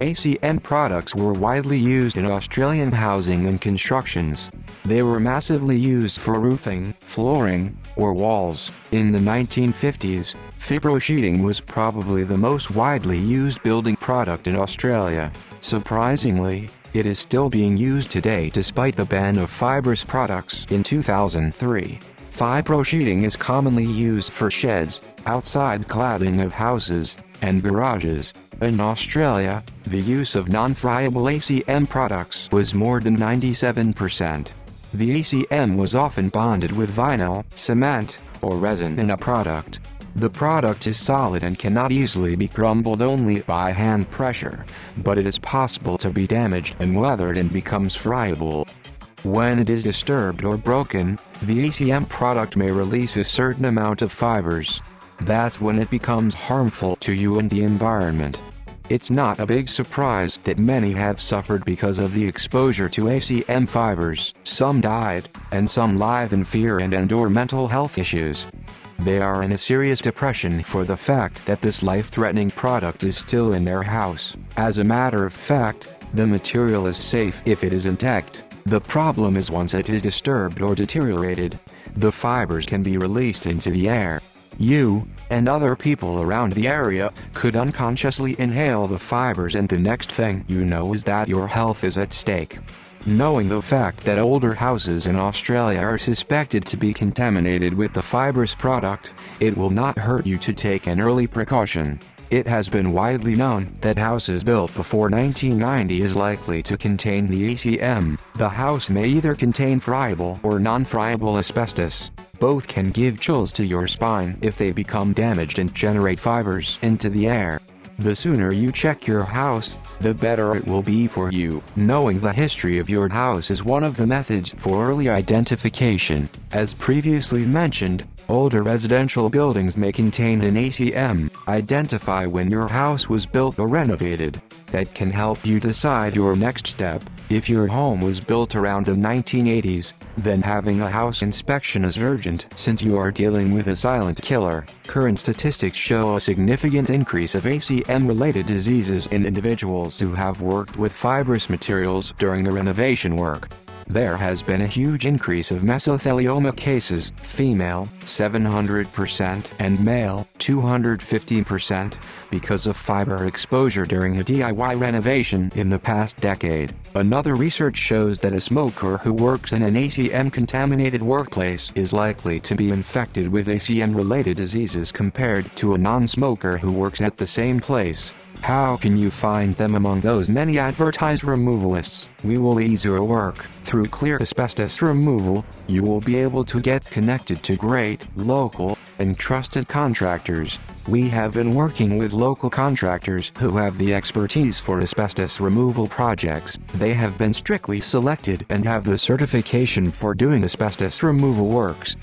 ACM products were widely used in Australian housing and constructions. They were massively used for roofing, flooring, or walls. In the 1950s, fibro sheeting was probably the most widely used building product in Australia. Surprisingly, it is still being used today despite the ban of fibrous products in 2003. Fibro sheeting is commonly used for sheds, outside cladding of houses, and garages. In Australia, the use of non-friable ACM products was more than 97%. The ACM was often bonded with vinyl, cement, or resin in a product. The product is solid and cannot easily be crumbled only by hand pressure, but it is possible to be damaged and weathered and becomes friable. When it is disturbed or broken, the ACM product may release a certain amount of fibers. That's when it becomes harmful to you and the environment. It's not a big surprise that many have suffered because of the exposure to ACM fibers. Some died, and some live in fear and endure mental health issues. They are in a serious depression for the fact that this life-threatening product is still in their house. As a matter of fact, the material is safe if it is intact. The problem is once it is disturbed or deteriorated, the fibers can be released into the air. You, and other people around the area, could unconsciously inhale the fibers and the next thing you know is that your health is at stake. Knowing the fact that older houses in Australia are suspected to be contaminated with the fibrous product, it will not hurt you to take an early precaution. It has been widely known that houses built before 1990 is likely to contain the ACM. The house may either contain friable or non-friable asbestos. Both can give chills to your spine if they become damaged and generate fibers into the air. The sooner you check your house, the better it will be for you. Knowing the history of your house is one of the methods for early identification. As previously mentioned, older residential buildings may contain an ACM. Identify when your house was built or renovated. That can help you decide your next step. If your home was built around the 1980s, then having a house inspection is urgent since you are dealing with a silent killer. Current statistics show a significant increase of ACM-related diseases in individuals who have worked with fibrous materials during the renovation work. There has been a huge increase of mesothelioma cases, female, 700% and male, 250%, because of fiber exposure during a DIY renovation in the past decade. Another research shows that a smoker who works in an ACM-contaminated workplace is likely to be infected with ACM-related diseases compared to a non-smoker who works at the same place. How can you find them among those many advertised removalists? We will ease your work. Through clear asbestos removal, you will be able to get connected to great, local, and trusted contractors. We have been working with local contractors who have the expertise for asbestos removal projects. They have been strictly selected and have the certification for doing asbestos removal works.